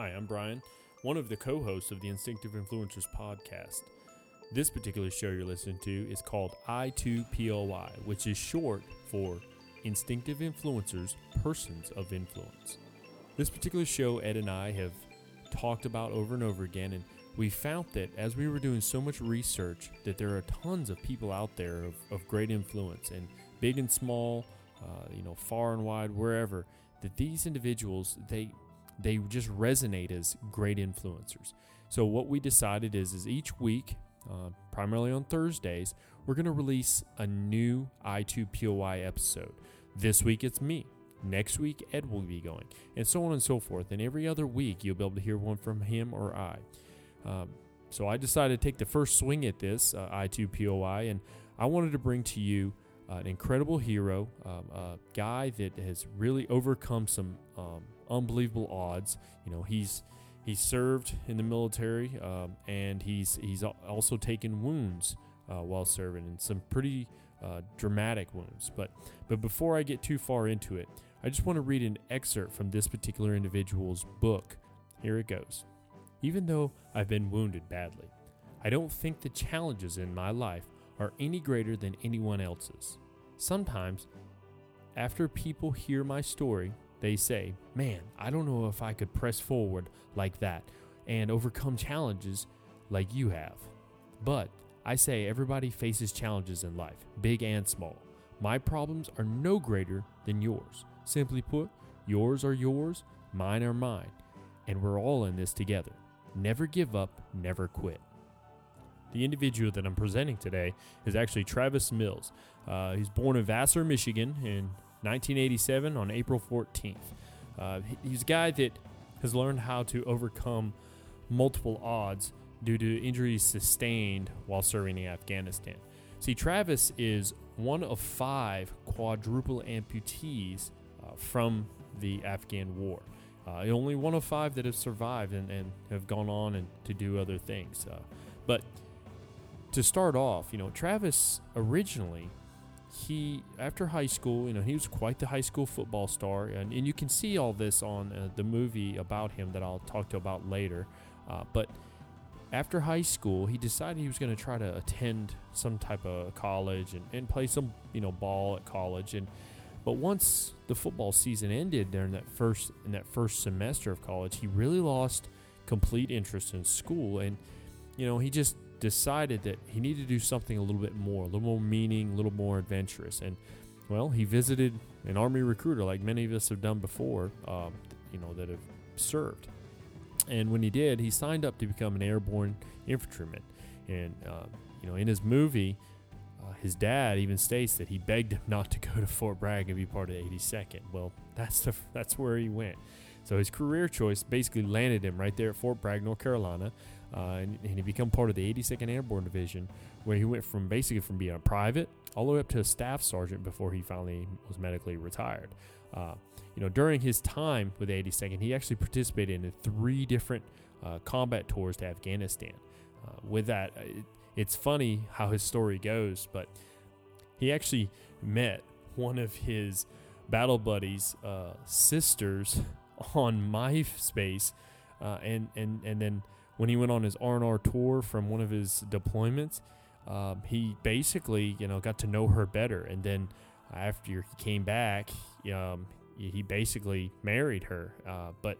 Hi, I'm Brian, one of the co hosts of the Instinctive Influencers podcast. This particular show you're listening to is called I2POI, which is short for Instinctive Influencers Persons of Influence. This particular show, Ed and I have talked about over and over again, and we found that as we were doing so much research, that there are tons of people out there of, of great influence, and big and small, uh, you know, far and wide, wherever, that these individuals, they they just resonate as great influencers. So what we decided is, is each week, uh, primarily on Thursdays, we're going to release a new I2POI episode. This week it's me. Next week Ed will be going, and so on and so forth. And every other week you'll be able to hear one from him or I. Um, so I decided to take the first swing at this uh, I2POI, and I wanted to bring to you uh, an incredible hero, um, a guy that has really overcome some um, unbelievable odds. You know, he's he served in the military, um, and he's he's also taken wounds uh, while serving, and some pretty uh, dramatic wounds. But but before I get too far into it, I just want to read an excerpt from this particular individual's book. Here it goes. Even though I've been wounded badly, I don't think the challenges in my life are any greater than anyone else's. Sometimes, after people hear my story, they say, Man, I don't know if I could press forward like that and overcome challenges like you have. But I say everybody faces challenges in life, big and small. My problems are no greater than yours. Simply put, yours are yours, mine are mine, and we're all in this together. Never give up, never quit. The individual that I'm presenting today is actually Travis Mills. Uh, he's born in Vassar, Michigan in 1987 on April 14th. Uh, he's a guy that has learned how to overcome multiple odds due to injuries sustained while serving in Afghanistan. See, Travis is one of five quadruple amputees uh, from the Afghan war. Uh, only one of five that have survived and, and have gone on and to do other things. Uh, but to start off, you know, Travis originally he after high school you know he was quite the high school football star and, and you can see all this on uh, the movie about him that i'll talk to about later. Uh, but after high school he decided he was going to try to attend some type of college and, and play some you know ball at college. And but once the football season ended during that first in that first semester of college he really lost complete interest in school. And you know he just decided that he needed to do something a little bit more, a little more meaning, a little more adventurous. And well, he visited an army recruiter like many of us have done before, um, you know, that have served. And when he did, he signed up to become an airborne infantryman. And uh, you know, in his movie, uh, his dad even states that he begged him not to go to Fort Bragg and be part of the 82nd. Well, that's the that's where he went. So his career choice basically landed him right there at Fort Bragg, North Carolina, uh, and, and, he became part of the 82nd Airborne Division, where he went from basically from being a private all the way up to a staff sergeant before he finally was medically retired. Uh, you know, during his time with the 82nd, he actually participated in three different uh, combat tours to Afghanistan. Uh, with that, uh, it, it's funny how his story goes, but he actually met one of his battle buddies' uh, sisters on MySpace, and and and then when he went on his R&R tour from one of his deployments, um, he basically, you know, got to know her better. And then after he came back, um, he basically married her. Uh, but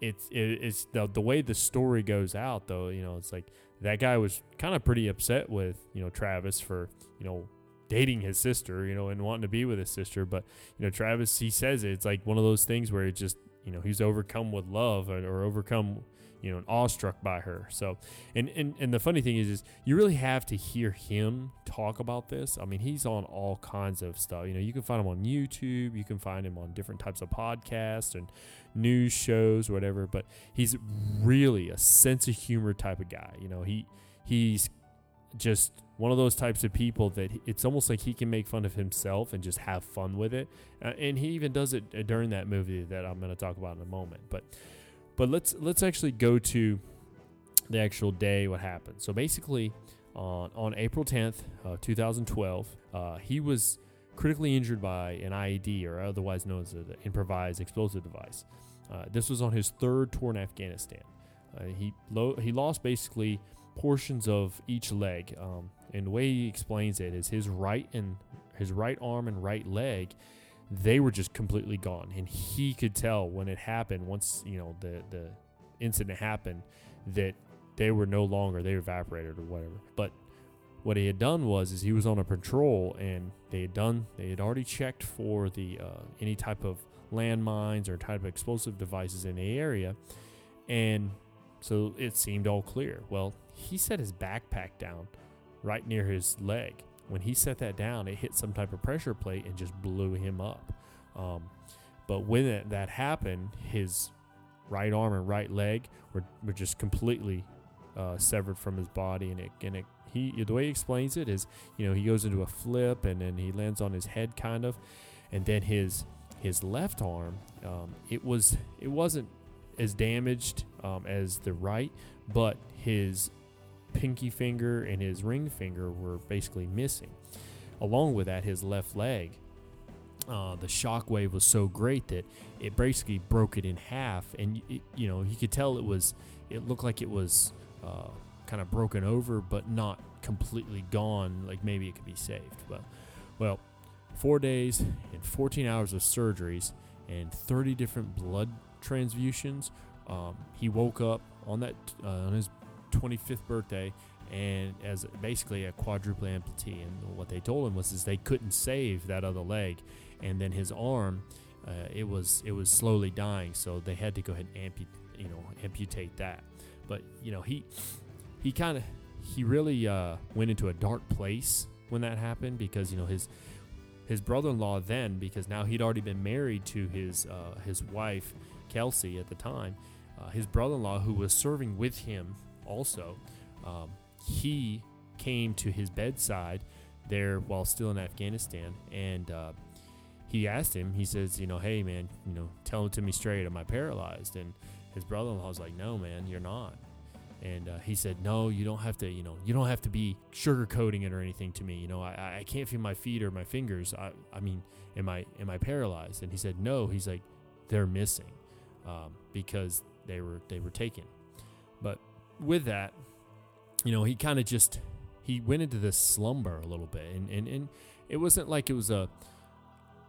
it's it's the, the way the story goes out, though. You know, it's like that guy was kind of pretty upset with you know Travis for you know dating his sister, you know, and wanting to be with his sister. But you know, Travis, he says it, it's like one of those things where it just you know he's overcome with love or, or overcome you know, and awestruck by her. So, and, and, and the funny thing is, is you really have to hear him talk about this. I mean, he's on all kinds of stuff. You know, you can find him on YouTube, you can find him on different types of podcasts and news shows, whatever. But he's really a sense of humor type of guy. You know, he he's just one of those types of people that it's almost like he can make fun of himself and just have fun with it. Uh, and he even does it uh, during that movie that I'm going to talk about in a moment. But but let's let's actually go to the actual day. What happened? So basically, on on April 10th, uh, 2012, uh, he was critically injured by an IED or otherwise known as an improvised explosive device. Uh, this was on his third tour in Afghanistan. Uh, he lo- he lost basically portions of each leg, um, and the way he explains it is his right and his right arm and right leg, they were just completely gone, and he could tell when it happened. Once you know the the incident happened, that they were no longer they evaporated or whatever. But what he had done was is he was on a patrol and they had done they had already checked for the uh, any type of landmines or type of explosive devices in the area, and so it seemed all clear. Well, he set his backpack down right near his leg. When he set that down, it hit some type of pressure plate and just blew him up. Um, but when it, that happened, his right arm and right leg were, were just completely uh, severed from his body, and it and it he the way he explains it is you know he goes into a flip and then he lands on his head kind of, and then his his left arm um, it was it wasn't as damaged um, as the right, but his pinky finger and his ring finger were basically missing. Along with that, his left leg, uh, the shock wave was so great that it basically broke it in half, and it, you know you could tell it was. It looked like it was uh, kind of broken over, but not completely gone. Like maybe it could be saved. But well, four days and 14 hours of surgeries and 30 different blood transfusions. Um, he woke up on that uh, on his 25th birthday and as basically a quadruple amputee. And what they told him was is they couldn't save that other leg, and then his arm, uh, it was it was slowly dying, so they had to go ahead and amputate you know amputate that. But you know he he kind of he really uh, went into a dark place when that happened because you know his his brother-in-law then because now he'd already been married to his uh, his wife Kelsey at the time. Uh, his brother-in-law who was serving with him also, um, he came to his bedside there while still in Afghanistan and uh, he asked him. He says, you know, hey man, you know, tell it to me straight. Am I paralyzed? And his brother-in-law was like, no man, you're not. And uh, he said, "No, you don't have to. You know, you don't have to be sugarcoating it or anything to me. You know, I, I can't feel my feet or my fingers. I, I mean, am I am I paralyzed?" And he said, "No." He's like, "They're missing, um, because they were they were taken." But with that, you know, he kind of just he went into this slumber a little bit, and, and and it wasn't like it was a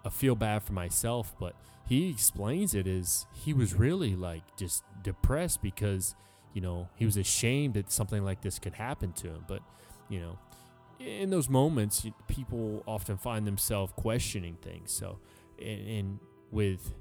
a feel bad for myself, but he explains it as he was really like just depressed because you know, he was ashamed that something like this could happen to him. But, you know, in those moments, people often find themselves questioning things. So, and, and with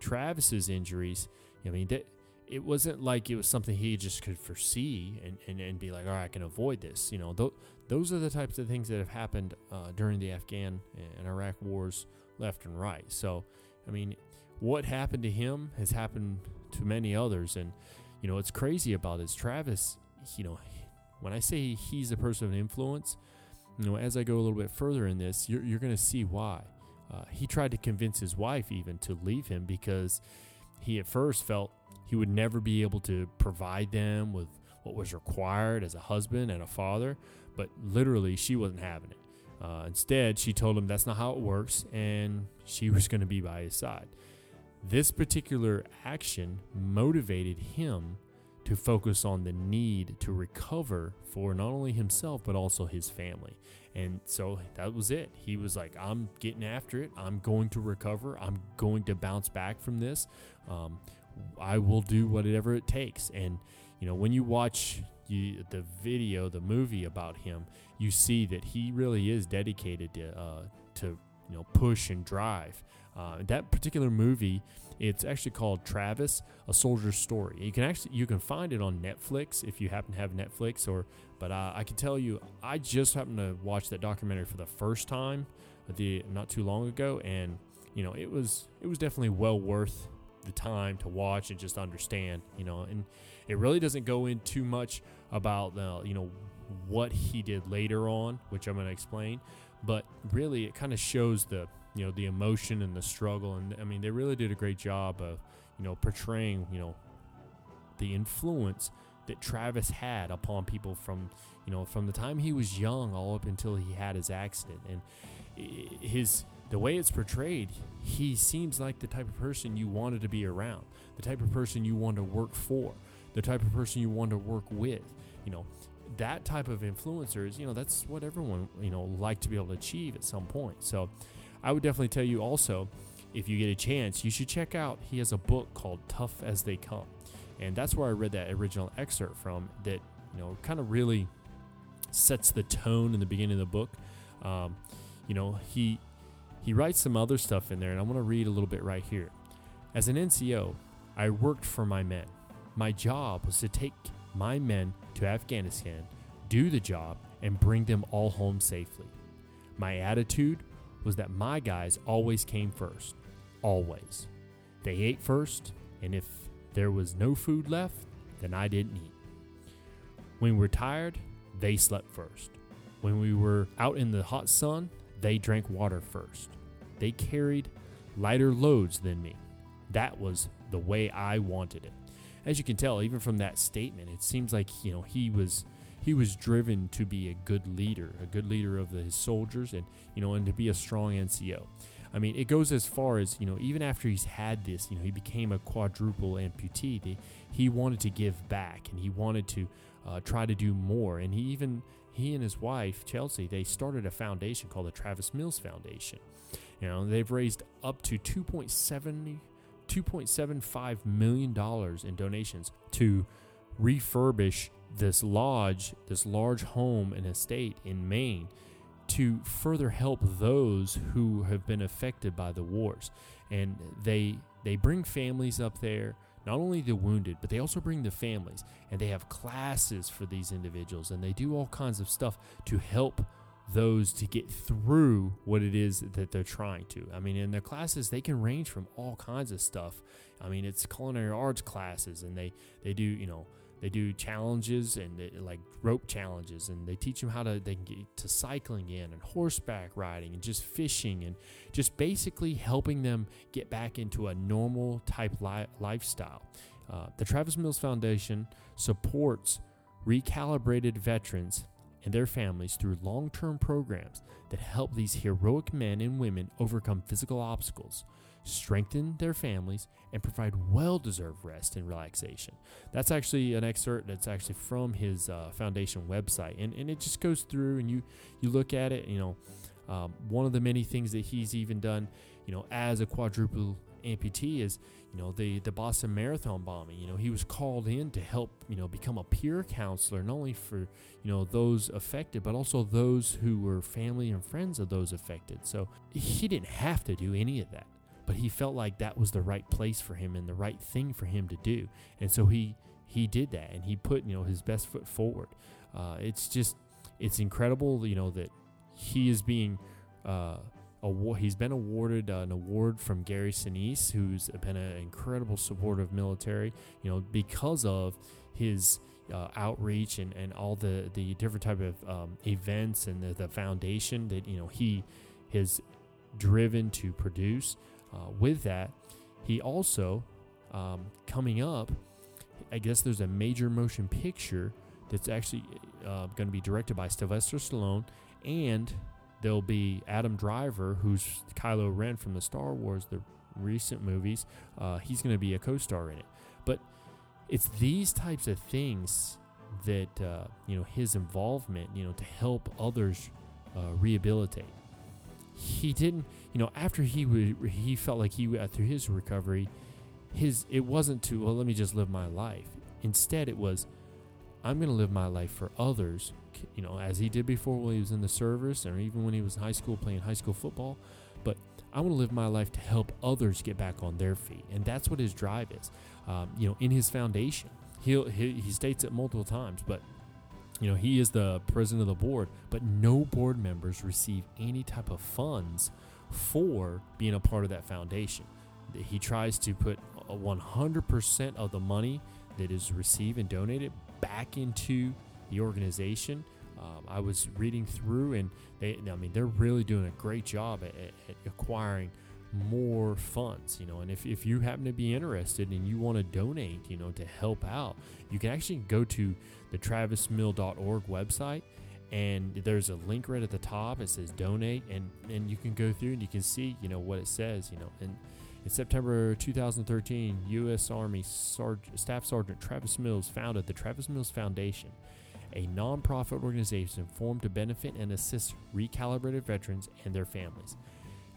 Travis's injuries, I mean, that, it wasn't like it was something he just could foresee and, and, and be like, all right, I can avoid this. You know, th- those are the types of things that have happened uh, during the Afghan and Iraq wars left and right. So, I mean, what happened to him has happened to many others. And, you know, what's crazy about is Travis, you know, when I say he's a person of influence, you know, as I go a little bit further in this, you're, you're going to see why. Uh, he tried to convince his wife even to leave him because he at first felt he would never be able to provide them with what was required as a husband and a father, but literally she wasn't having it. Uh, instead, she told him that's not how it works, and she was going to be by his side. This particular action motivated him to focus on the need to recover for not only himself but also his family. And so that was it. He was like, I'm getting after it. I'm going to recover. I'm going to bounce back from this. Um, I will do whatever it takes. And, you know, when you watch you, the video, the movie about him, you see that he really is dedicated to, uh, to you know, push and drive. Uh, that particular movie, it's actually called Travis: A Soldier's Story. You can actually you can find it on Netflix if you happen to have Netflix. Or, but uh, I can tell you, I just happened to watch that documentary for the first time, the not too long ago, and you know it was it was definitely well worth the time to watch and just understand. You know, and it really doesn't go in too much about uh, you know what he did later on, which I'm going to explain. But really, it kind of shows the you know the emotion and the struggle and i mean they really did a great job of you know portraying you know the influence that travis had upon people from you know from the time he was young all up until he had his accident and his the way it's portrayed, he seems like the type of person you wanted to be around, the type of person you want to work for, the type of person you want to work with. You know, that type of influencers, you know, that's what everyone, you know, like to be able to achieve at some point. So I would definitely tell you also, if you get a chance, you should check out, he has a book called Tough as They Come. And that's where I read that original excerpt from that, you know, kind of really sets the tone in the beginning of the book. Um, you know, he he writes some other stuff in there, and I'm going to read a little bit right here. As an NCO, I worked for my men. My job was to take my men to Afghanistan, do the job, and bring them all home safely. My attitude was that my guys always came first. Always. They ate first, and if there was no food left, then I didn't eat. When we were tired, they slept first. When we were out in the hot sun, they drank water first. They carried lighter loads than me. That was the way I wanted it. As you can tell, even from that statement, it seems like you know he was he was driven to be a good leader, a good leader of his soldiers, and you know, and to be a strong NCO. I mean, it goes as far as you know, even after he's had this, you know, he became a quadruple amputee. He wanted to give back, and he wanted to uh, try to do more. And he even he and his wife Chelsea they started a foundation called the Travis Mills Foundation. You know, they've raised up to 2.70 2.75 million dollars in donations to refurbish this lodge, this large home and estate in Maine to further help those who have been affected by the wars. And they they bring families up there not only the wounded, but they also bring the families and they have classes for these individuals and they do all kinds of stuff to help those to get through what it is that they're trying to. I mean, in their classes, they can range from all kinds of stuff. I mean, it's culinary arts classes and they, they do, you know, they do challenges and they, like rope challenges, and they teach them how to they can get to cycling in and horseback riding and just fishing and just basically helping them get back into a normal type li- lifestyle. Uh, the Travis Mills Foundation supports recalibrated veterans and their families through long term programs that help these heroic men and women overcome physical obstacles strengthen their families, and provide well deserved rest and relaxation. That's actually an excerpt that's actually from his uh, foundation website. And, and it just goes through and you, you look at it, you know, um, one of the many things that he's even done, you know, as a quadruple amputee is, you know, the, the Boston Marathon bombing. You know, he was called in to help, you know, become a peer counselor, not only for, you know, those affected, but also those who were family and friends of those affected. So he didn't have to do any of that but he felt like that was the right place for him and the right thing for him to do. And so he he did that and he put you know his best foot forward. Uh, it's just it's incredible you know that he is being uh, award, he's been awarded uh, an award from Gary Sinise who's been an incredible supporter of military you know because of his uh, outreach and, and all the, the different type of um, events and the, the foundation that you know he has driven to produce uh, with that, he also, um, coming up, I guess there's a major motion picture that's actually uh, going to be directed by Sylvester Stallone, and there'll be Adam Driver, who's Kylo Ren from the Star Wars, the recent movies. Uh, he's going to be a co-star in it. But it's these types of things that uh, you know his involvement, you know, to help others uh, rehabilitate. He didn't you know, after he would, he felt like he through his recovery, his it wasn't to well, let me just live my life. Instead, it was, I'm going to live my life for others. You know, as he did before when he was in the service, or even when he was in high school playing high school football. But I want to live my life to help others get back on their feet, and that's what his drive is. Um, you know, in his foundation, he he states it multiple times, but you know he is the president of the board, but no board members receive any type of funds for being a part of that foundation. He tries to put 100% of the money that is received and donated back into the organization. Um, I was reading through, and they, I mean, they're really doing a great job at, at, acquiring more funds, you know. And if, if you happen to be interested and you want to donate, you know, to help out, you can actually go to the travismill.org website and there's a link right at the top. It says donate, and and you can go through and you can see you know what it says. You know, and in September 2013, U.S. Army Staff Sergeant Travis Mills founded the Travis Mills Foundation, a nonprofit organization formed to benefit and assist recalibrated veterans and their families.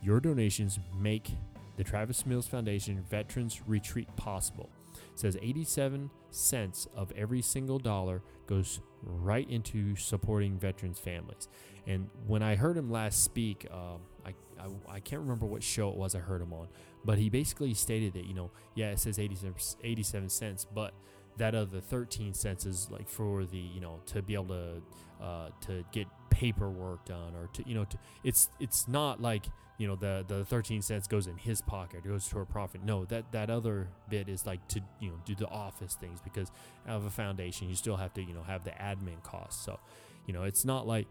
Your donations make the Travis Mills Foundation Veterans Retreat possible. It says 87 cents of every single dollar goes right into supporting veterans' families. And when I heard him last speak, uh, I, I, I can't remember what show it was I heard him on, but he basically stated that, you know, yeah, it says 87, 87 cents, but that other 13 cents is like for the, you know, to be able to, uh, to get paperwork done or to, you know, to, it's, it's not like, you know, the, the 13 cents goes in his pocket, it goes to a profit. No, that, that other bit is like to, you know, do the office things because out of a foundation, you still have to, you know, have the admin costs. So, you know, it's not like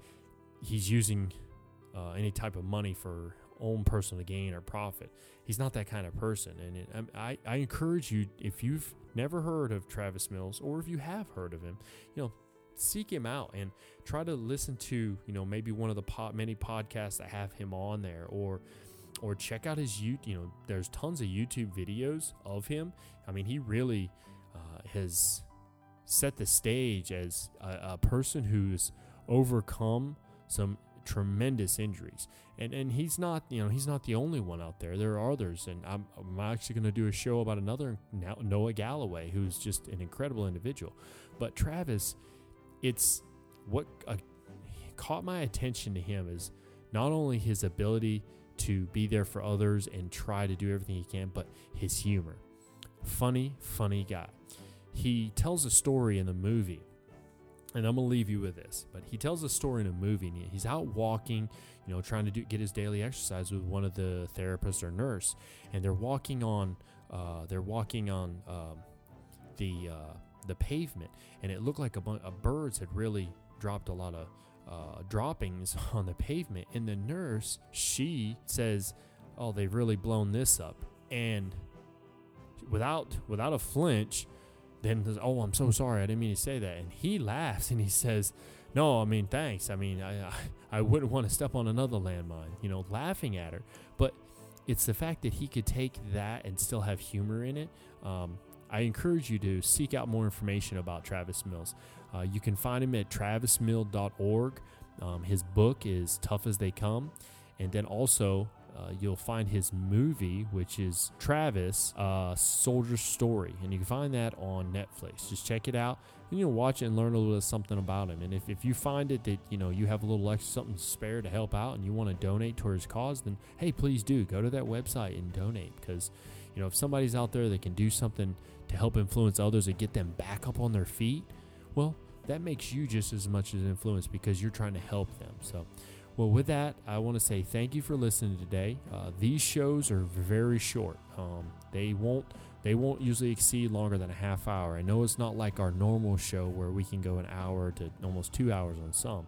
he's using uh, any type of money for own personal gain or profit. He's not that kind of person. And it, um, I, I encourage you, if you've never heard of Travis Mills or if you have heard of him, you know, seek him out and try to listen to, you know, maybe one of the po- many podcasts that have him on there or or check out his you you know there's tons of YouTube videos of him. I mean, he really uh, has set the stage as a, a person who's overcome some tremendous injuries. And and he's not, you know, he's not the only one out there. There are others, and I'm, I'm actually going to do a show about another Noah Galloway, who's just an incredible individual. But Travis, it's what uh, caught my attention to him is not only his ability to be there for others and try to do everything he can, but his humor. Funny, funny guy. He tells a story in the movie and I'm gonna leave you with this. But he tells a story in a movie. And he's out walking, you know, trying to do, get his daily exercise with one of the therapists or nurse, and they're walking on, uh, they're walking on um, the uh, the pavement, and it looked like a bunch of birds had really dropped a lot of uh, droppings on the pavement. And the nurse, she says, "Oh, they've really blown this up," and without without a flinch then says, oh i'm so sorry i didn't mean to say that. And he laughs and he says no i mean thanks. I mean i i, wouldn't want to step on another landmine you know laughing at her. But it's the fact that he could take that and still have humor in it um, i encourage you to seek out more information about travis mills. Uh, you can find him at travismill.org um, his book is tough as they come. And then also uh, you'll find his movie, which is Travis uh, Soldier Story, and you can find that on Netflix. Just check it out, and you'll watch it and learn a little something about him. And if, if you find it that you know you have a little extra something spare to help out, and you want to donate towards his cause, then hey, please do. Go to that website and donate. Because you know if somebody's out there that can do something to help influence others and get them back up on their feet, well, that makes you just as much as an influence because you're trying to help them. So. Well, with that, I want to say thank you for listening today. Uh, these shows are very short. Um, they won't they won't usually exceed longer than a half hour. I know it's not like our normal show where we can go an hour to almost two hours on some,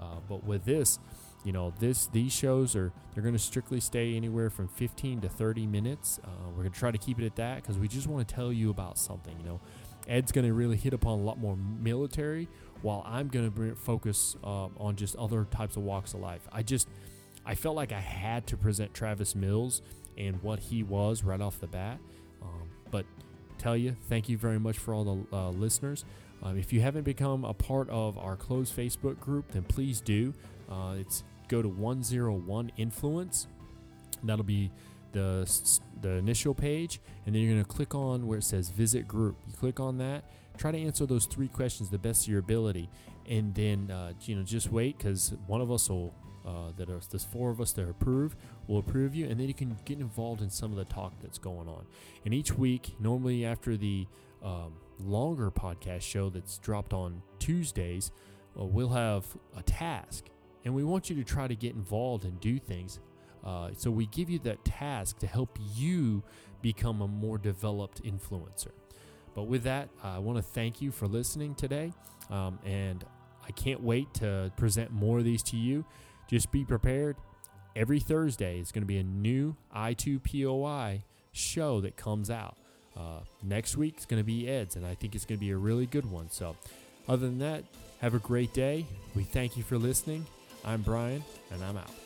uh, but with this, you know, this these shows are they're going to strictly stay anywhere from 15 to 30 minutes. Uh, we're going to try to keep it at that because we just want to tell you about something. You know, Ed's going to really hit upon a lot more military while I'm going to focus uh, on just other types of walks of life. I just, I felt like I had to present Travis Mills and what he was right off the bat. Um, but tell you, thank you very much for all the uh, listeners. Um, if you haven't become a part of our closed Facebook group, then please do. Uh, it's go to 101 Influence. That'll be the the initial page, and then you're going to click on where it says Visit Group. You click on that try to answer those three questions the best of your ability, and then uh, you know just wait because one of us will. Uh, that are there's four of us that approve will approve you and then you can get involved in some of the talk that's going on and each week normally after the um, longer podcast show that's dropped on tuesdays uh, we'll have a task and we want you to try to get involved and do things uh, so we give you that task to help you become a more developed influencer but with that, I want to thank you for listening today. Um, and I can't wait to present more of these to you. Just be prepared. Every Thursday is going to be a new I2POI show that comes out. Uh, next week is going to be Ed's, and I think it's going to be a really good one. So Other than that, have a great day. We thank you for listening. I'm Brian, and I'm out.